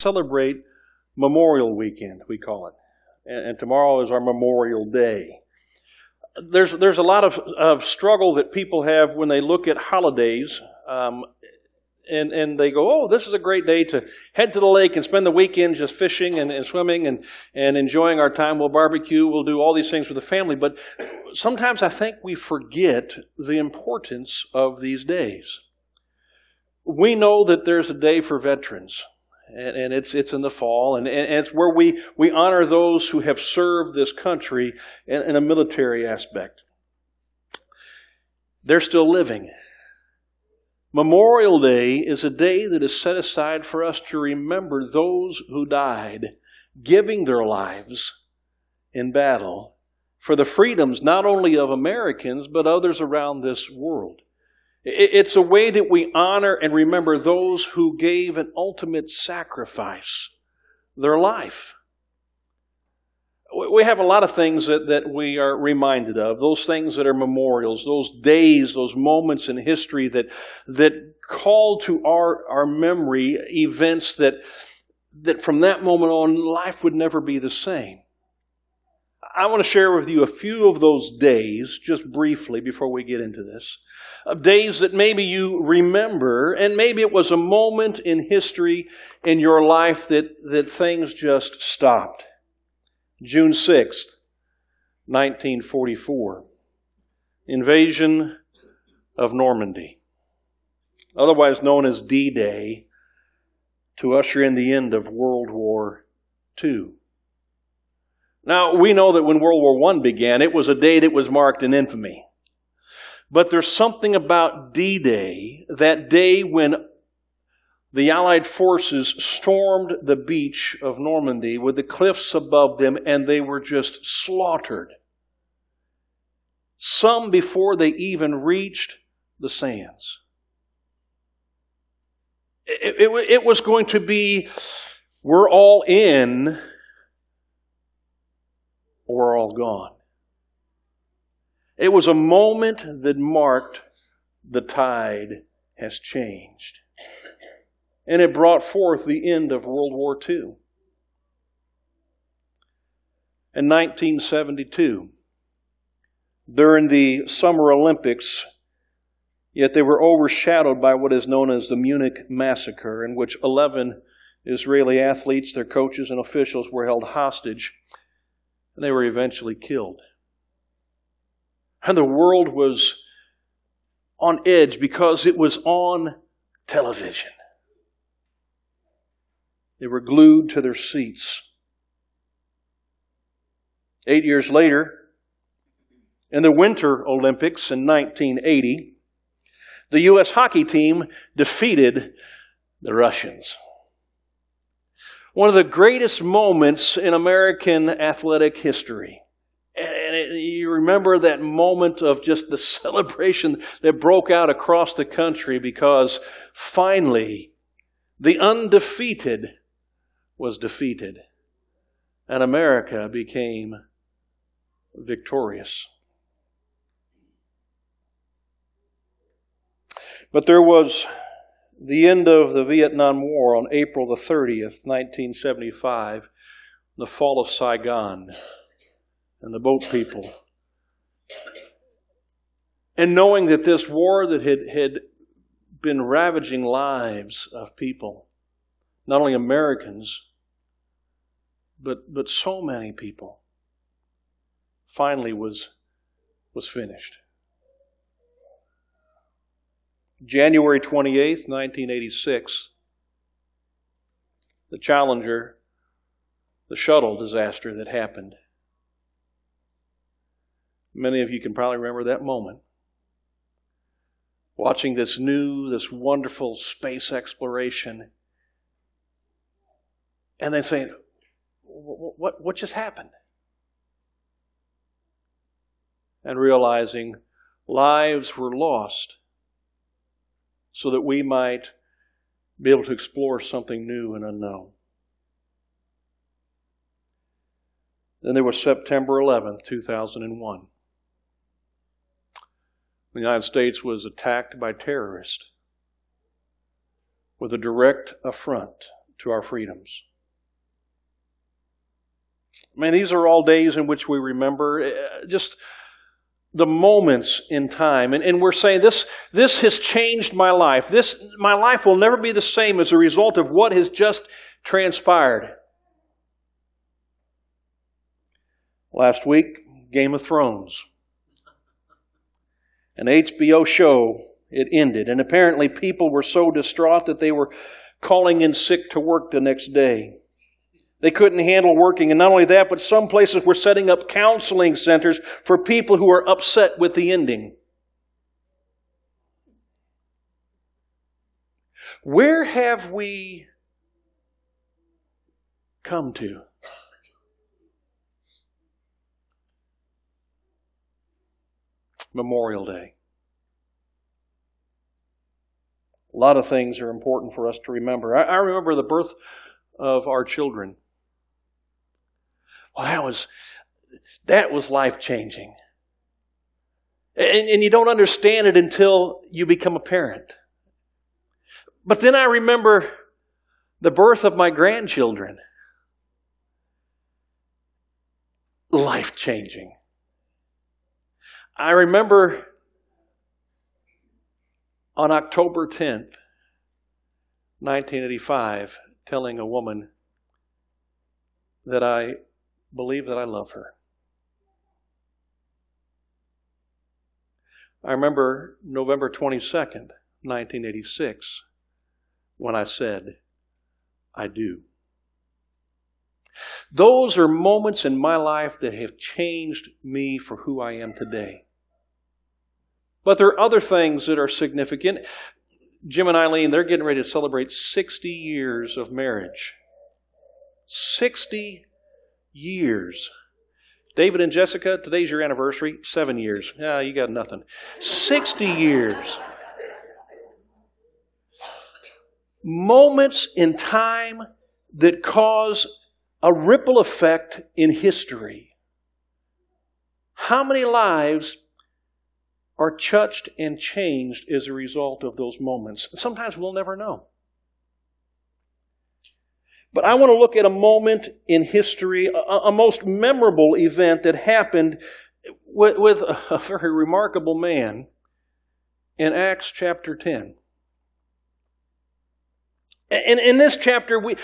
celebrate Memorial Weekend, we call it. And, and tomorrow is our Memorial Day. There's, there's a lot of, of struggle that people have when they look at holidays. Um, and, and they go, oh, this is a great day to head to the lake and spend the weekend just fishing and, and swimming and, and enjoying our time. We'll barbecue, we'll do all these things with the family. But sometimes I think we forget the importance of these days. We know that there's a day for veterans and, and it's, it's in the fall, and, and, it's where we, we honor those who have served this country in, in a military aspect. They're still living. Memorial Day is a day that is set aside for us to remember those who died, giving their lives in battle for the freedoms not only of Americans, but others around this world. It's a way that we honor and remember those who gave an ultimate sacrifice, their life. We have a lot of things that, that we are reminded of, those things that are memorials, those days, those moments in history that, that call to our, our memory events that, that from that moment on, life would never be the same. I want to share with you a few of those days, just briefly, before we get into this. Of days that maybe you remember, and maybe it was a moment in history in your life that, that things just stopped. June 6th, 1944. Invasion of Normandy. Otherwise known as D Day, to usher in the end of World War II. Now, we know that when World War I began, it was a day that was marked in infamy. But there's something about D Day, that day when the Allied forces stormed the beach of Normandy with the cliffs above them and they were just slaughtered. Some before they even reached the sands. It, it, it was going to be, we're all in or all gone. It was a moment that marked the tide has changed. And it brought forth the end of World War II. In 1972, during the Summer Olympics, yet they were overshadowed by what is known as the Munich Massacre, in which 11 Israeli athletes, their coaches, and officials were held hostage and they were eventually killed. And the world was on edge because it was on television. They were glued to their seats. Eight years later, in the Winter Olympics in 1980, the U.S. hockey team defeated the Russians one of the greatest moments in American athletic history. And it, you remember that moment of just the celebration that broke out across the country because finally the undefeated was defeated and America became victorious. But there was the end of the Vietnam War on April the 30th, 1975, the fall of Saigon and the boat people. And knowing that this war that had, had been ravaging lives of people, not only Americans, but, but so many people, finally was, was finished. January 28th, 1986, the Challenger, the shuttle disaster that happened. Many of you can probably remember that moment. Watching this new, this wonderful space exploration, and then saying, what, what just happened? And realizing lives were lost so that we might be able to explore something new and unknown. Then there was September 11th, 2001. The United States was attacked by terrorists with a direct affront to our freedoms. I mean, these are all days in which we remember uh, just the moments in time. And, and we're saying this, this has changed my life. This, my life will never be the same as a result of what has just transpired. Last week, Game of Thrones. An HBO show, it ended. And apparently people were so distraught that they were calling in sick to work the next day. They couldn't handle working. And not only that, but some places were setting up counseling centers for people who are upset with the ending. Where have we come to? Memorial Day. A lot of things are important for us to remember. I, I remember the birth of our children. That was that was life changing. And, and you don't understand it until you become a parent. But then I remember the birth of my grandchildren. Life changing. I remember on October 10th, 1985, telling a woman that I believe that I love her. I remember November 22nd, 1986, when I said, I do. Those are moments in my life that have changed me for who I am today. But there are other things that are significant. Jim and Eileen, they're getting ready to celebrate 60 years of marriage. 60 years. David and Jessica, today's your anniversary. Seven years. Yeah, you got nothing. 60 years. Moments in time that cause a ripple effect in history. How many lives are touched and changed as a result of those moments. Sometimes we'll never know. But I want to look at a moment in history, a, a most memorable event that happened with, with a very remarkable man in Acts chapter 10. In, in this chapter, we,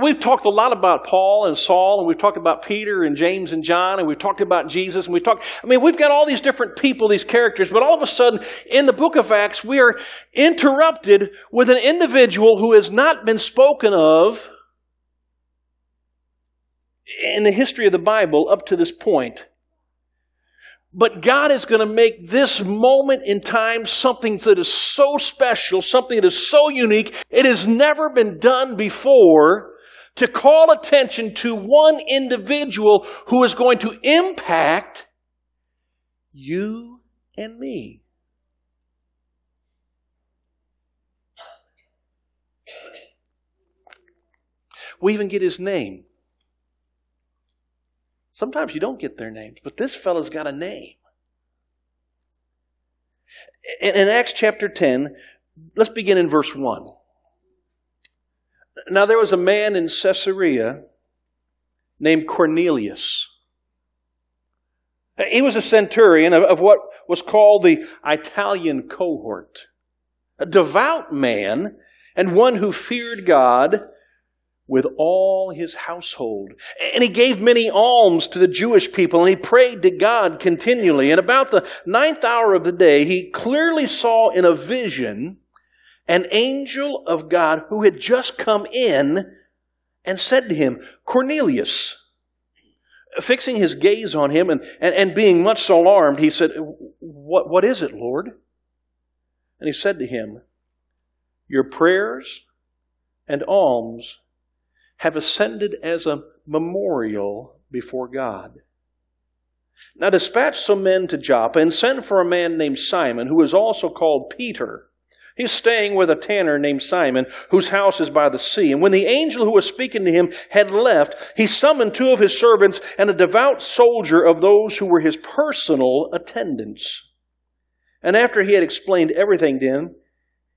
we've talked a lot about Paul and Saul, and we've talked about Peter and James and John, and we've talked about Jesus, and we talked, I mean, we've got all these different people, these characters, but all of a sudden, in the book of Acts, we are interrupted with an individual who has not been spoken of in the history of the Bible up to this point. But God is going to make this moment in time something that is so special, something that is so unique. It has never been done before to call attention to one individual who is going to impact you and me. We even get his name. Sometimes you don't get their names, but this fellow's got a name. In, in Acts chapter 10, let's begin in verse 1. Now there was a man in Caesarea named Cornelius. He was a centurion of, of what was called the Italian cohort, a devout man and one who feared God with all his household. And he gave many alms to the Jewish people, and he prayed to God continually. And about the ninth hour of the day, he clearly saw in a vision an angel of God who had just come in and said to him, Cornelius. Fixing his gaze on him and, and, and being much alarmed, he said, what, what is it, Lord? And he said to him, Your prayers and alms have ascended as a memorial before God. Now dispatch some men to Joppa and send for a man named Simon, who is also called Peter. He's staying with a tanner named Simon, whose house is by the sea. And when the angel who was speaking to him had left, he summoned two of his servants and a devout soldier of those who were his personal attendants. And after he had explained everything to him,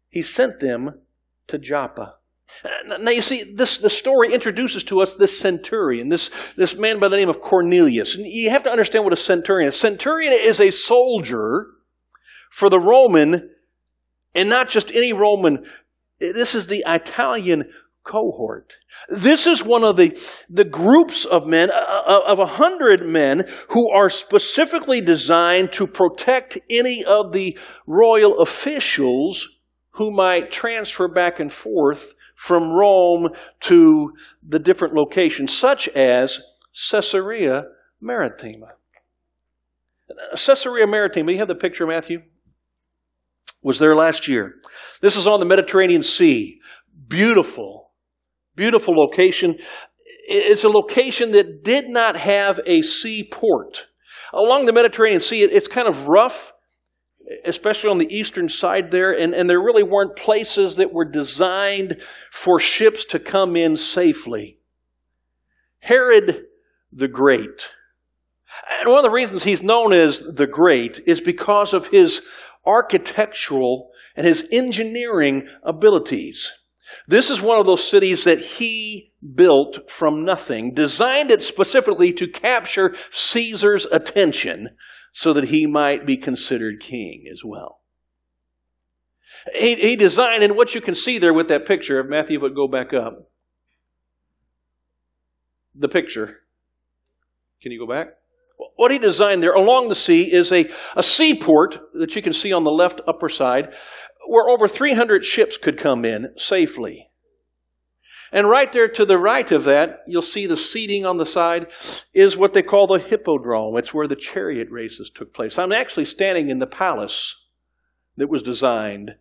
he sent them to Joppa. Now you see, this the story introduces to us this centurion, this, this man by the name of Cornelius. And you have to understand what a centurion is. A centurion is a soldier for the Roman, and not just any Roman. This is the Italian cohort. This is one of the, the groups of men, uh, uh, of a hundred men, who are specifically designed to protect any of the royal officials who might transfer back and forth from Rome to the different locations, such as Caesarea Maritima. Caesarea Maritima, you have the picture, Matthew? Was there last year. This is on the Mediterranean Sea. Beautiful, beautiful location. It's a location that did not have a seaport. Along the Mediterranean Sea, it's kind of rough especially on the eastern side there, and, and there really weren't places that were designed for ships to come in safely. Herod the Great. And one of the reasons he's known as the Great is because of his architectural and his engineering abilities. This is one of those cities that he built from nothing, designed it specifically to capture Caesar's attention so that he might be considered king as well. He, designed, and what you can see there with that picture, if Matthew would go back up, the picture. Can you go back? What he designed there along the sea is a, a seaport that you can see on the left upper side where over 300 ships could come in safely. And right there to the right of that, you'll see the seating on the side is what they call the hippodrome. It's where the chariot races took place. I'm actually standing in the palace that was designed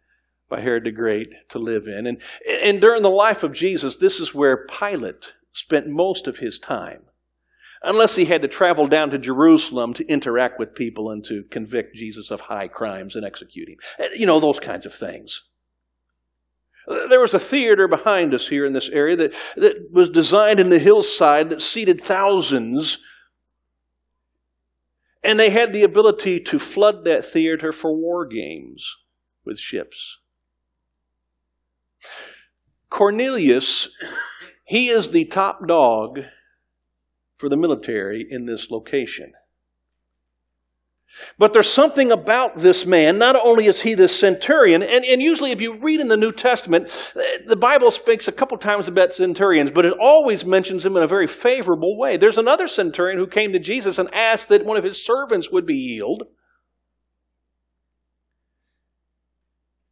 by Herod the Great to live in. And, and during the life of Jesus, this is where Pilate spent most of his time. Unless he had to travel down to Jerusalem to interact with people and to convict Jesus of high crimes and execute him. Eh, you know, those kinds of things. There was a theater behind us here in this area that, that was designed in the hillside that seated thousands. And they had the ability to flood that theater for war games with ships. Cornelius, he is the top dog for the military in this location. But there's something about this man. Not only is he this centurion, and, and usually if you read in the New Testament, the Bible speaks a couple times about centurions, but it always mentions them in a very favorable way. There's another centurion who came to Jesus and asked that one of his servants would be healed.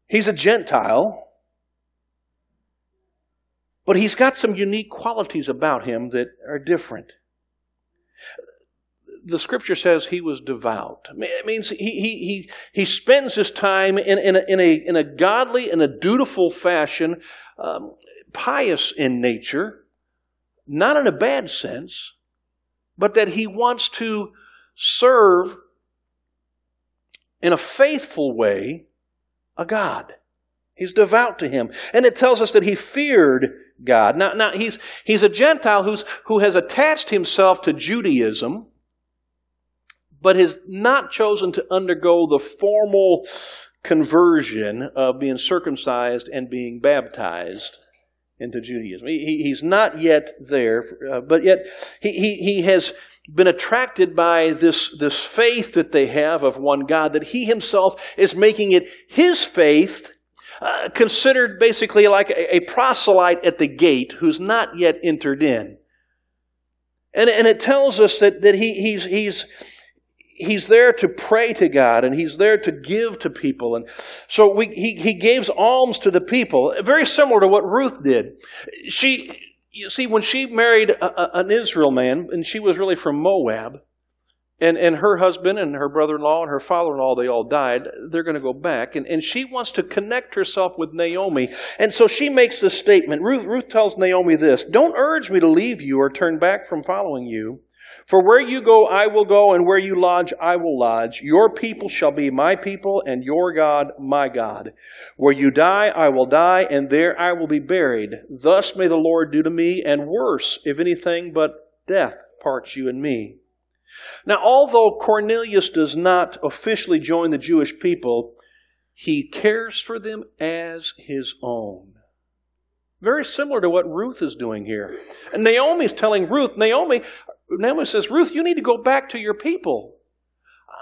He's a Gentile, but he's got some unique qualities about him that are different the scripture says he was devout. It means he, he, he, he spends his time in, in, a, in, a, in a godly and a dutiful fashion, um, pious in nature, not in a bad sense, but that he wants to serve in a faithful way a God. He's devout to him. And it tells us that he feared God. Now, now he's, he's a Gentile who's, who has attached himself to Judaism but has not chosen to undergo the formal conversion of being circumcised and being baptized into Judaism. He, he's not yet there, uh, but yet he, he, he has been attracted by this, this faith that they have of one God, that he himself is making it his faith, uh, considered basically like a, a proselyte at the gate who's not yet entered in. And, and it tells us that, that he, he's, he's, he's there to pray to God and he's there to give to people. And so we, he, he gives alms to the people, very similar to what Ruth did. She, you see, when she married a, a, an Israel man, and she was really from Moab, and, and her husband and her brother in law and her father in law, they all died. They're going to go back. And, and she wants to connect herself with Naomi. And so she makes this statement. Ruth, Ruth tells Naomi this Don't urge me to leave you or turn back from following you. For where you go, I will go, and where you lodge, I will lodge. Your people shall be my people, and your God, my God. Where you die, I will die, and there I will be buried. Thus may the Lord do to me, and worse, if anything but death parts you and me. Now, although Cornelius does not officially join the Jewish people, he cares for them as his own. Very similar to what Ruth is doing here. And Naomi's telling Ruth, Naomi, Naomi says, Ruth, you need to go back to your people.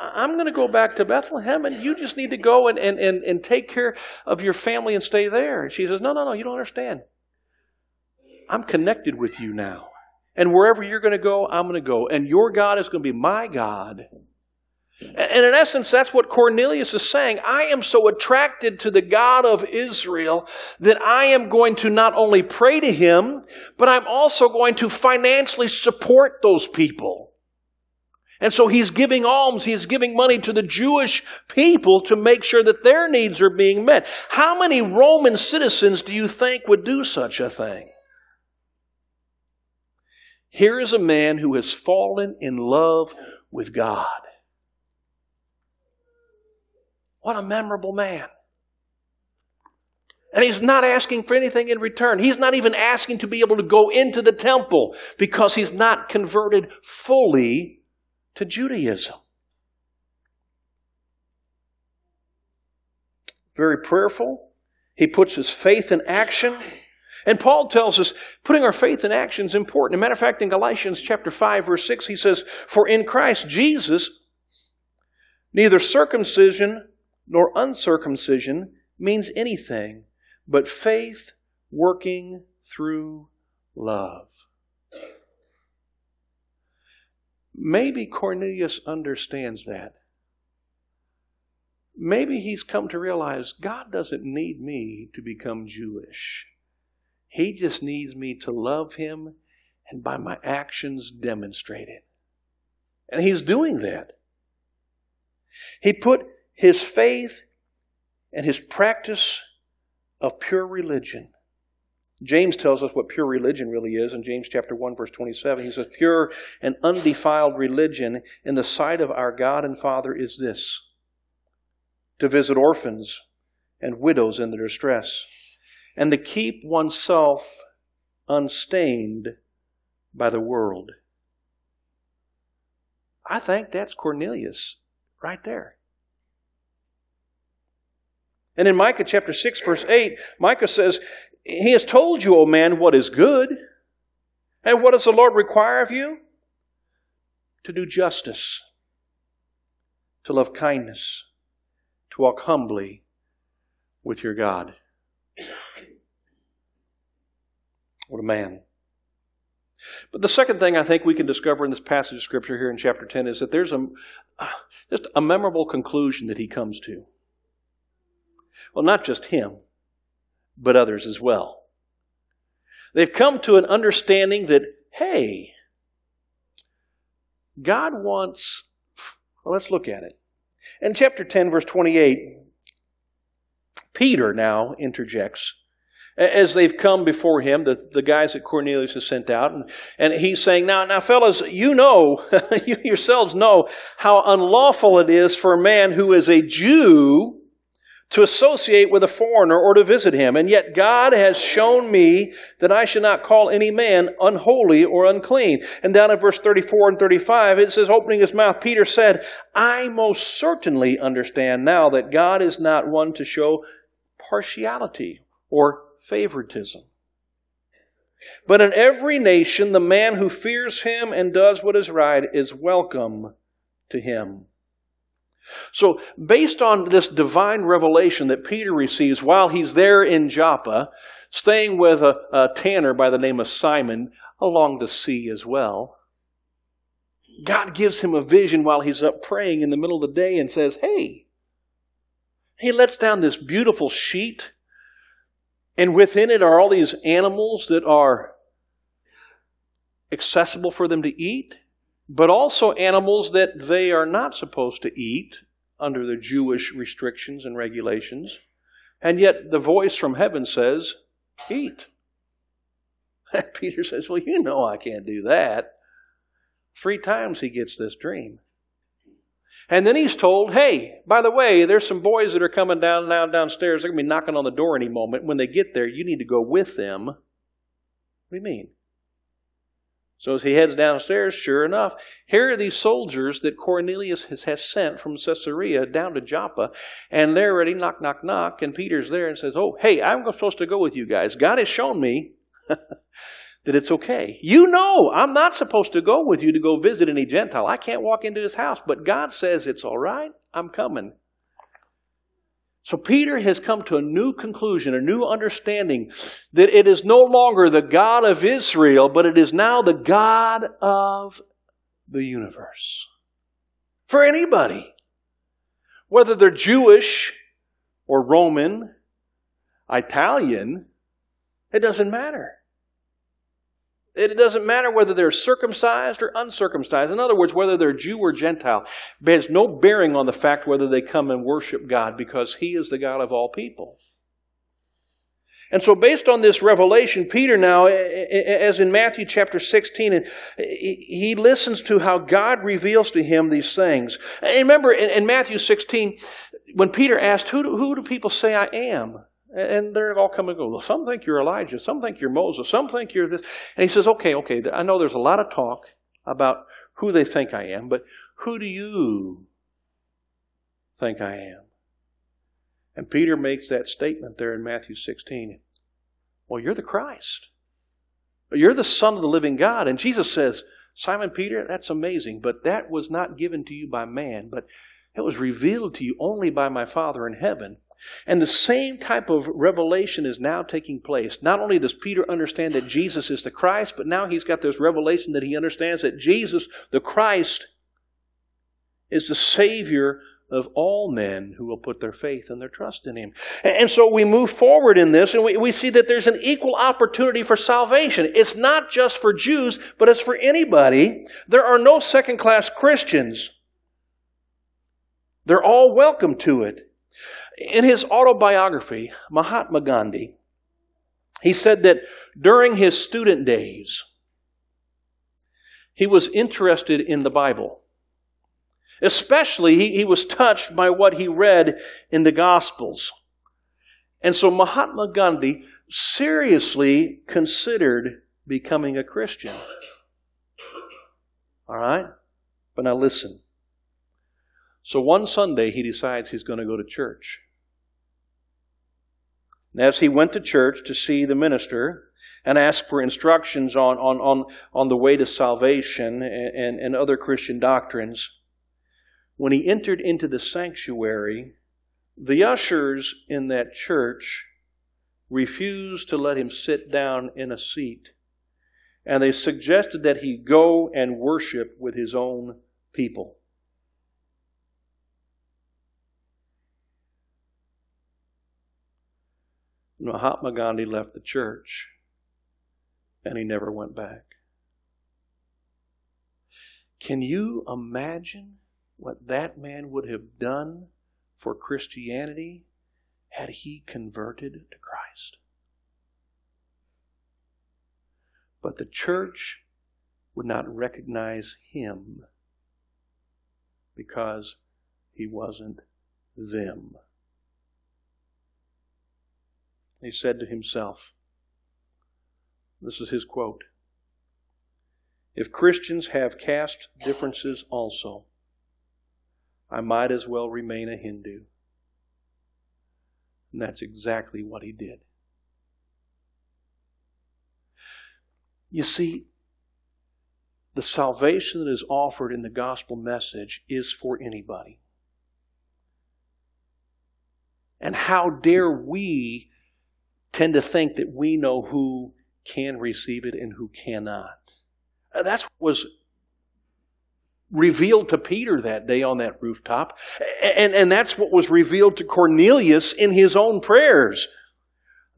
I'm going to go back to Bethlehem and you just need to go and, and, and, and take care of your family and stay there. And she says, No, no, no, you don't understand. I'm connected with you now. And wherever you're going to go, I'm going to go. And your God is going to be my God. And in essence, that's what Cornelius is saying. I am so attracted to the God of Israel that I am going to not only pray to him, but I'm also going to financially support those people. And so he's giving alms, he's giving money to the Jewish people to make sure that their needs are being met. How many Roman citizens do you think would do such a thing? Here is a man who has fallen in love with God. What a memorable man. And he's not asking for anything in return. He's not even asking to be able to go into the temple because he's not converted fully to Judaism. Very prayerful. He puts his faith in action. And Paul tells us putting our faith in action is important. As a matter of fact, in Galatians chapter 5, verse 6, he says, For in Christ Jesus, neither circumcision nor uncircumcision means anything but faith working through love. Maybe Cornelius understands that. Maybe he's come to realize God doesn't need me to become Jewish. He just needs me to love him and by my actions demonstrate it. And he's doing that. He put his faith and his practice of pure religion. James tells us what pure religion really is in James chapter 1 verse 27. He says pure and undefiled religion in the sight of our God and Father is this: to visit orphans and widows in their distress and to keep oneself unstained by the world. I think that's Cornelius right there. And in Micah chapter 6, verse 8, Micah says, He has told you, O man, what is good. And what does the Lord require of you? To do justice, to love kindness, to walk humbly with your God. What a man. But the second thing I think we can discover in this passage of Scripture here in chapter 10 is that there's a, uh, just a memorable conclusion that he comes to. Well, not just him, but others as well. They've come to an understanding that, hey, God wants, well, let's look at it. In chapter 10, verse 28, Peter now interjects as they've come before him, the, the guys that Cornelius has sent out, and, and he's saying, Now, now, fellas, you know, you yourselves know how unlawful it is for a man who is a Jew to associate with a foreigner or to visit him. And yet God has shown me that I should not call any man unholy or unclean. And down in verse 34 and 35, it says, opening his mouth, Peter said, I most certainly understand now that God is not one to show partiality or favoritism. But in every nation, the man who fears him and does what is right is welcome to him. So, based on this divine revelation that Peter receives while he's there in Joppa, staying with a, a tanner by the name of Simon along the sea as well, God gives him a vision while he's up praying in the middle of the day and says, Hey, he lets down this beautiful sheet, and within it are all these animals that are accessible for them to eat but also animals that they are not supposed to eat under the Jewish restrictions and regulations. And yet the voice from heaven says, Eat. And Peter says, Well, you know I can't do that. Three times he gets this dream. And then he's told, hey, by the way, there's some boys that are coming down now downstairs. They're going to be knocking on the door any moment. When they get there, you need to go with them. What do you mean? So as he heads downstairs, sure enough, here are these soldiers that Cornelius has, has, sent from Caesarea down to Joppa, and they're ready, knock, knock, knock, and Peter's there and says, Oh, hey, I'm supposed to go with you guys. God has shown me that it's okay. You know I'm not supposed to go with you to go visit any Gentile. I can't walk into his house, but God says it's all right. I'm coming. So Peter has come to a new conclusion, a new understanding that it is no longer the God of Israel, but it is now the God of the universe. For anybody. Whether they're Jewish or Roman, Italian, it doesn't matter. It doesn't matter whether they're circumcised or uncircumcised. In other words, whether they're Jew or Gentile, it has no bearing on the fact whether they come and worship God because He is the God of all people. And so, based on this revelation, Peter now, as in Matthew chapter 16, he listens to how God reveals to him these things. And remember, in Matthew 16, when Peter asked, Who do, who do people say I am? And they're all come and go. Some think you're Elijah. Some think you're Moses. Some think you're this. And he says, okay, okay, I know there's a lot of talk about who they think I am, but who do you think I am? And Peter makes that statement there in Matthew 16. Well, you're the Christ. You're the Son of the living God. And Jesus says, Simon Peter, that's amazing, but that was not given to you by man, but it was revealed to you only by my Father in heaven. And the same type of revelation is now taking place. Not only does Peter understand that Jesus is the Christ, but now he's got this revelation that he understands that Jesus, the Christ, is the Savior of all men who will put their faith and their trust in him. And so we move forward in this and we, we see that there's an equal opportunity for salvation. It's not just for Jews, but it's for anybody. There are no second class Christians. They're all welcome to it. In his autobiography, Mahatma Gandhi, he said that during his student days, he was interested in the Bible. Especially, he, he was touched by what he read in the Gospels. And so Mahatma Gandhi seriously considered becoming a Christian. All right? But now listen. So one Sunday, he decides he's going to go to church. And as he went to church to see the minister and ask for instructions on, on, on, on the way to salvation and, and, and other Christian doctrines, when he entered into the sanctuary, the ushers in that church refused to let him sit down in a seat. And they suggested that he go and worship with his own people. Mahatma Gandhi left the church and he never went back. Can you imagine what that man would have done for Christianity had he converted to Christ? But the church would not recognize him because he wasn't them. He said to himself, this is his quote If Christians have caste differences also, I might as well remain a Hindu. And that's exactly what he did. You see, the salvation that is offered in the gospel message is for anybody. And how dare we tend to think that we know who can receive it and who cannot. Uh, that's what was revealed to Peter that day on that rooftop. And, and that's what was revealed to Cornelius in his own prayers.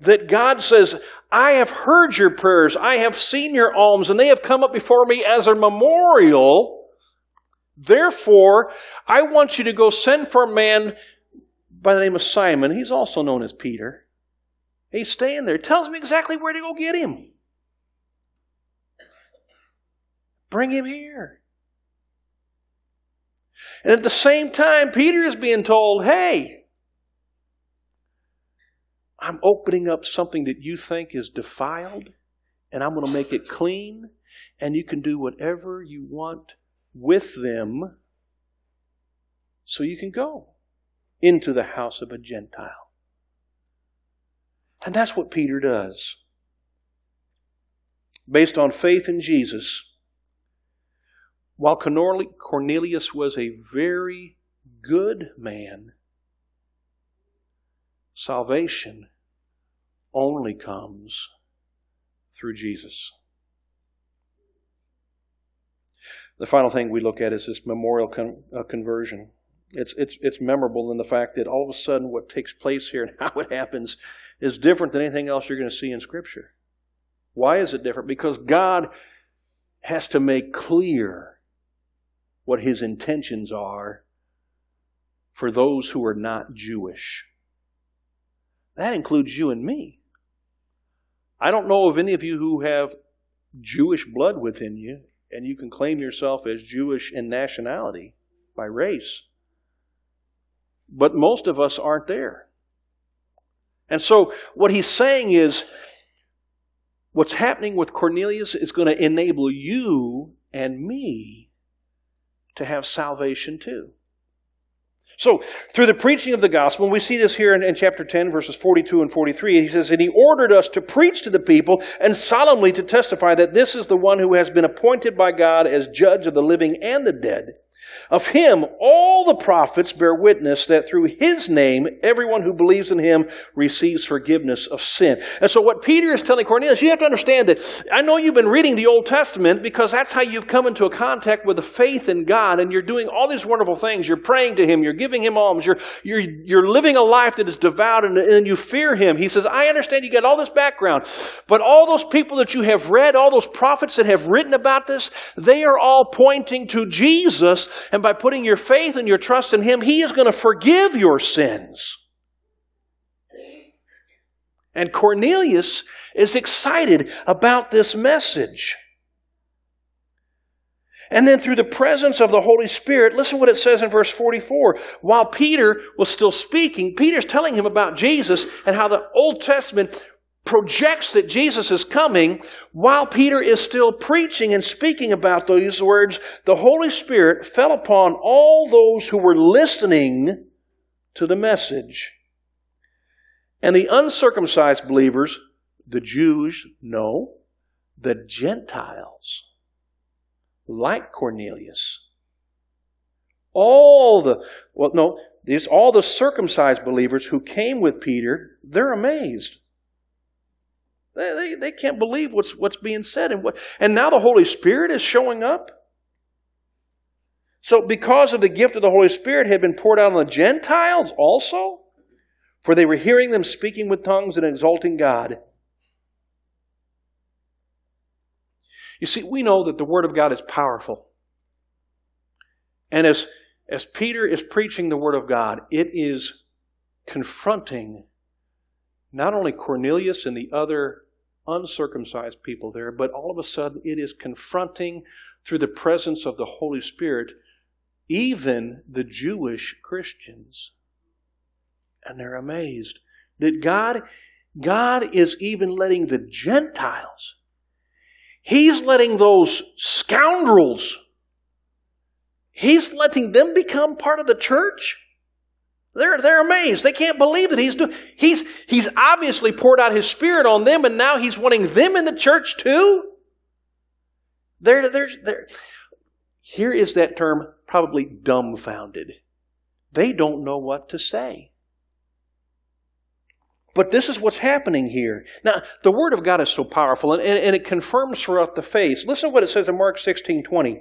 That God says, I have heard your prayers, I have seen your alms, and they have come up before me as a memorial. Therefore, I want you to go send for a man by the name of Simon. He's also known as Peter. He's staying there. Tells me exactly where to go get him. Bring him here. And at the same time, Peter is being told, hey, I'm opening up something that you think is defiled, and I'm going to make it clean, and you can do whatever you want with them so you can go into the house of a Gentile. And that's what Peter does. Based on faith in Jesus, while Cornelius was a very good man, salvation only comes through Jesus. The final thing we look at is this memorial con- uh, conversion. It's, it's, it's memorable in the fact that all of a sudden what takes place here and how it happens is different than anything else you're going to see in Scripture. Why is it different? Because God has to make clear what His intentions are for those who are not Jewish. That includes you and me. I don't know of any of you who have Jewish blood within you, and you can claim yourself as Jewish in nationality by race. But most of us aren't there. And so, what he's saying is, what's happening with Cornelius is going to enable you and me to have salvation too. So, through the preaching of the gospel, and we see this here in, in, chapter 10, verses 42 and 43, he says, And he ordered us to preach to the people and solemnly to testify that this is the one who has been appointed by God as judge of the living and the dead. Of him, all the prophets bear witness that through his name, everyone who believes in him receives forgiveness of sin. And so, what Peter is telling Cornelius, you have to understand that I know you've been reading the Old Testament because that's how you've come into a contact with the faith in God, and you're doing all these wonderful things. You're praying to him, you're giving him alms, you're, you're, you're living a life that is devout, and, and you fear him. He says, I understand you got all this background, but all those people that you have read, all those prophets that have written about this, they are all pointing to Jesus and by putting your faith and your trust in Him, He is going to forgive your sins. And Cornelius is excited about this message. And then through the presence of the Holy Spirit, listen what it says in verse 44. While Peter was still speaking, Peter's telling him about Jesus and how the Old Testament projects that Jesus is coming while Peter is still preaching and speaking about those words, the Holy Spirit fell upon all those who were listening to the message. And the uncircumcised believers, the Jews, no, the Gentiles, like Cornelius, all the, well, no, these, all the circumcised believers who came with Peter, they're amazed. They, they, they can't believe what's, what's being said. And, what, and now the Holy Spirit is showing up. So, because of the gift of the Holy Spirit had been poured out on the Gentiles also, for they were hearing them speaking with tongues and exalting God. You see, we know that the Word of God is powerful. And as, as Peter is preaching the Word of God, it is confronting not only Cornelius and the other uncircumcised people there, but all of a sudden it is confronting through the presence of the Holy Spirit even the Jewish Christians. And they're amazed that God, God is even letting the Gentiles, He's letting those scoundrels, He's letting them become part of the church. They're, they're amazed. They can't believe that he's doing. He's, he's obviously poured out his spirit on them, and now he's wanting them in the church too. They're, they're, they're, here is that term, probably dumbfounded. They don't know what to say. But this is what's happening here. Now, the Word of God is so powerful, and, and, and it confirms throughout the faith. Listen to what it says in Mark 16 20.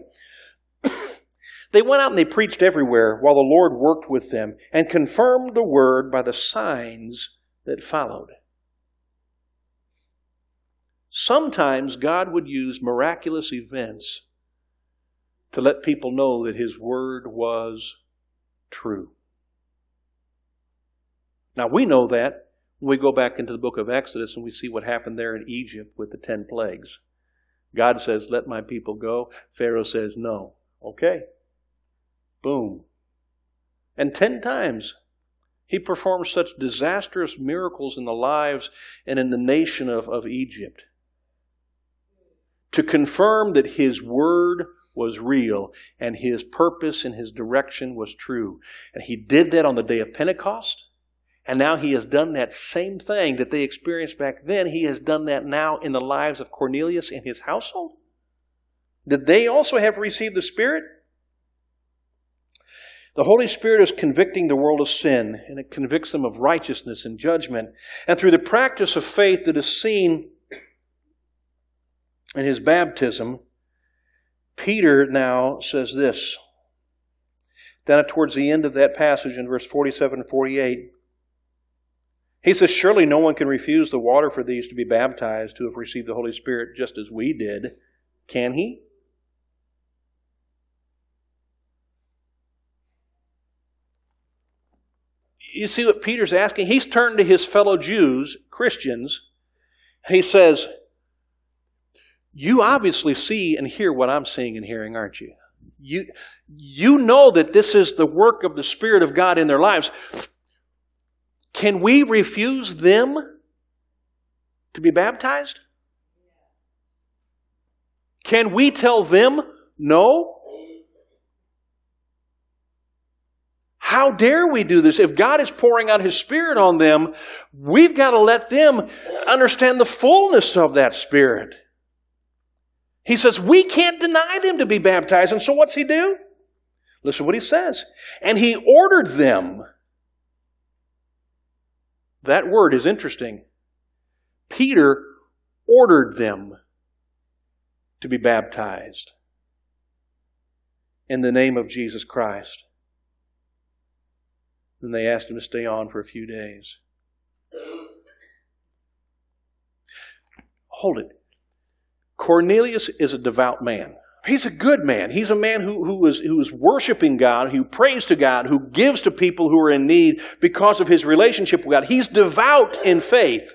They went out and they preached everywhere while the Lord worked with them and confirmed the word by the signs that followed. Sometimes God would use miraculous events to let people know that His word was true. Now we know that when we go back into the book of Exodus and we see what happened there in Egypt with the ten plagues. God says, Let my people go. Pharaoh says, No. Okay. Boom. And ten times he performed such disastrous miracles in the lives and in the nation of, of Egypt. to confirm that his word was real and his purpose and his direction was true. And he did that on the day of Pentecost. And now he has done that same thing that they experienced back then. He has done that now in the lives of Cornelius and his household. Did they also have received the Spirit? The Holy Spirit is convicting the world of sin, and it convicts them of righteousness and judgment. And through the practice of faith that is seen in his baptism, Peter now says this. Then, towards the end of that passage in verse 47 and 48, he says, Surely no one can refuse the water for these to be baptized who have received the Holy Spirit just as we did. Can he? You see what Peter's asking? He's turned to his fellow Jews, Christians. He says, You obviously see and hear what I'm seeing and hearing, aren't you? You, you know that this is the work of the Spirit of God in their lives. Can we refuse them to be baptized? Can we tell them no? How dare we do this? If God is pouring out His Spirit on them, we've got to let them understand the fullness of that Spirit. He says, we can't deny them to be baptized. And so what's He do? Listen to what He says. And He ordered them that word is interesting. Peter ordered them to be baptized in the name of Jesus Christ. Then they asked him to stay on for a few days. Hold it. Cornelius is a devout man. He's a good man. He's a man who, who, is, who is worshiping God, who prays to God, who gives to people who are in need because of his relationship with God. He's devout in faith.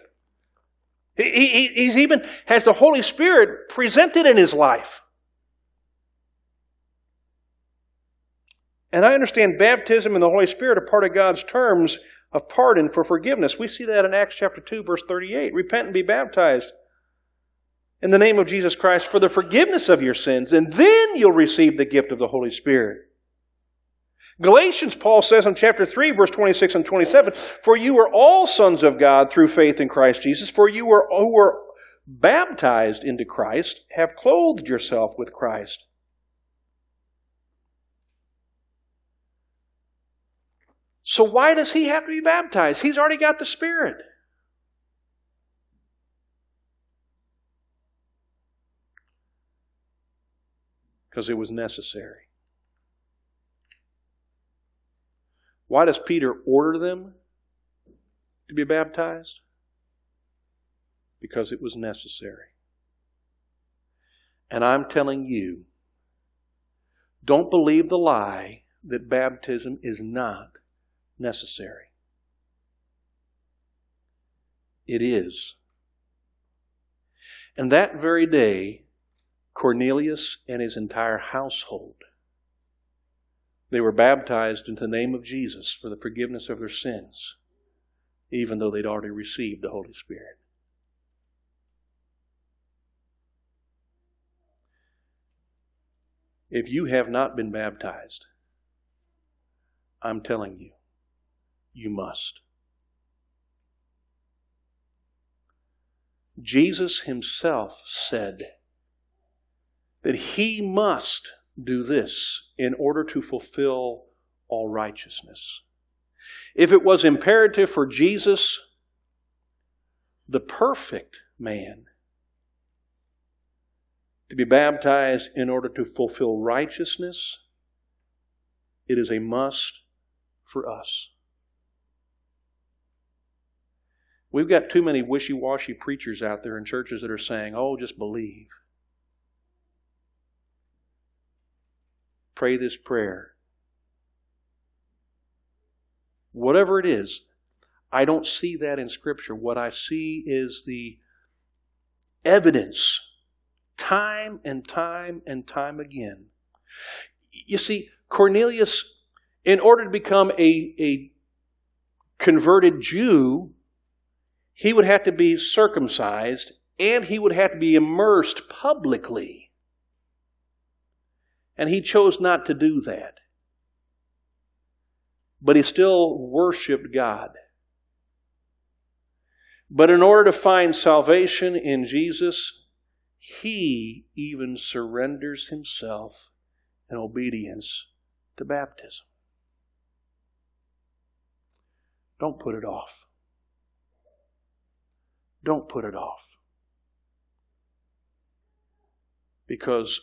He, he, he's even has the Holy Spirit presented in his life. And I understand baptism and the Holy Spirit are part of God's terms of pardon for forgiveness. We see that in Acts chapter 2, verse 38. Repent and be baptized in the name of Jesus Christ for the forgiveness of your sins, and then you'll receive the gift of the Holy Spirit. Galatians, Paul says in chapter 3, verse 26 and 27, For you are all sons of God through faith in Christ Jesus, for you who were baptized into Christ have clothed yourself with Christ. So why does he have to be baptized? He's already got the Spirit. because it was necessary. Why does Peter order them to be baptized? Because it was necessary. And I'm telling you, don't believe the lie that baptism is not necessary. It is. And that very day, Cornelius and his entire household. They were baptized into the name of Jesus for the forgiveness of their sins, even though they'd already received the Holy Spirit. If you have not been baptized, I'm telling you, you must. Jesus himself said, that he must do this in order to fulfill all righteousness. If it was imperative for Jesus, the perfect man, to be baptized in order to fulfill righteousness, it is a must for us. We've got too many wishy washy preachers out there in churches that are saying, oh, just believe. pray this prayer. Whatever it is, I don't see that in Scripture. What I see is the evidence, time and time and time again. You see, Cornelius, in order to become a, a converted Jew, he would have to be circumcised and he would have to be immersed publicly. And he chose not to do that. But he still worshiped God. But in order to find salvation in Jesus, he even surrenders himself in obedience to baptism. Don't put it off. Don't put it off. Because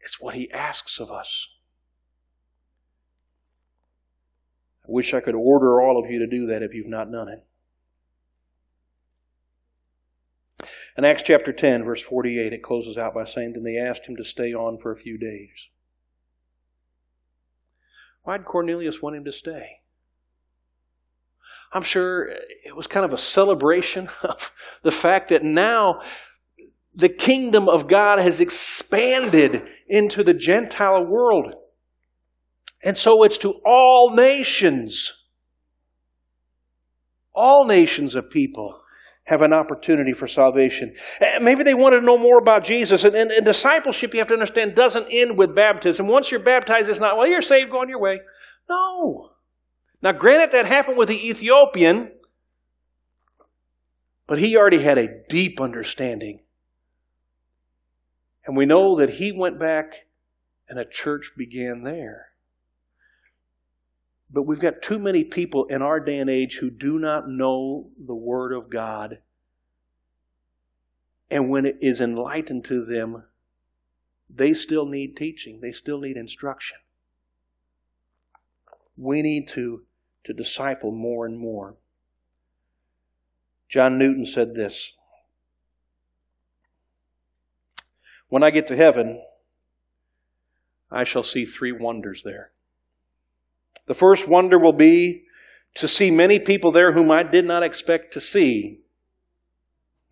it's what he asks of us. I wish I could order all of you to do that if you've not done it. In Acts chapter 10, verse 48, it closes out by saying, Then they asked him to stay on for a few days. Why'd Cornelius want him to stay? I'm sure it was kind of a celebration of the fact that now the kingdom of God has expanded into the Gentile world. And so it's to all nations. All nations of people have an opportunity for salvation. Eh, maybe they wanted to know more about Jesus. And, and, and, discipleship, you have to understand, doesn't end with baptism. Once you're baptized, it's not, well, you're saved, go on your way. No. Now, granted, that happened with the Ethiopian, but he already had a deep understanding. And we know that he went back and a church began there. But we've got too many people in our day and age who do not know the Word of God. And when it is enlightened to them, they still need teaching, they still need instruction. We need to, to disciple more and more. John Newton said this When I get to heaven, I shall see three wonders there. The first wonder will be to see many people there whom I did not expect to see.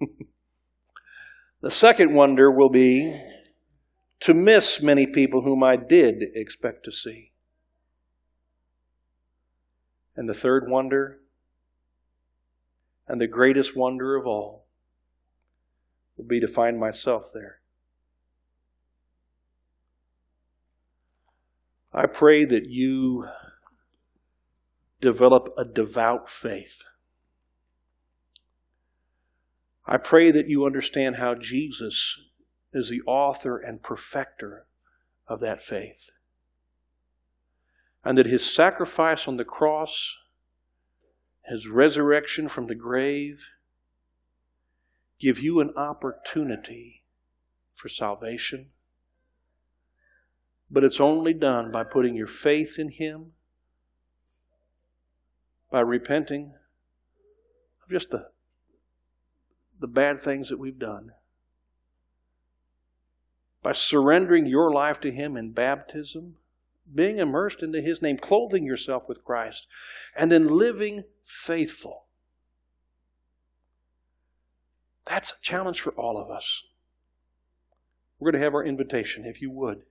the second wonder will be to miss many people whom I did expect to see. And the third wonder, and the greatest wonder of all, will be to find myself there. I pray that you develop a devout faith. I pray that you understand how Jesus is the author and perfecter of that faith. And that his sacrifice on the cross, his resurrection from the grave, give you an opportunity for salvation. But it's only done by putting your faith in him by repenting of just the, the bad things that we've done, by surrendering your life to Him in baptism, being immersed into His name, clothing yourself with Christ, and then living faithful. That's a challenge for all of us. We're going to have our invitation, if you would.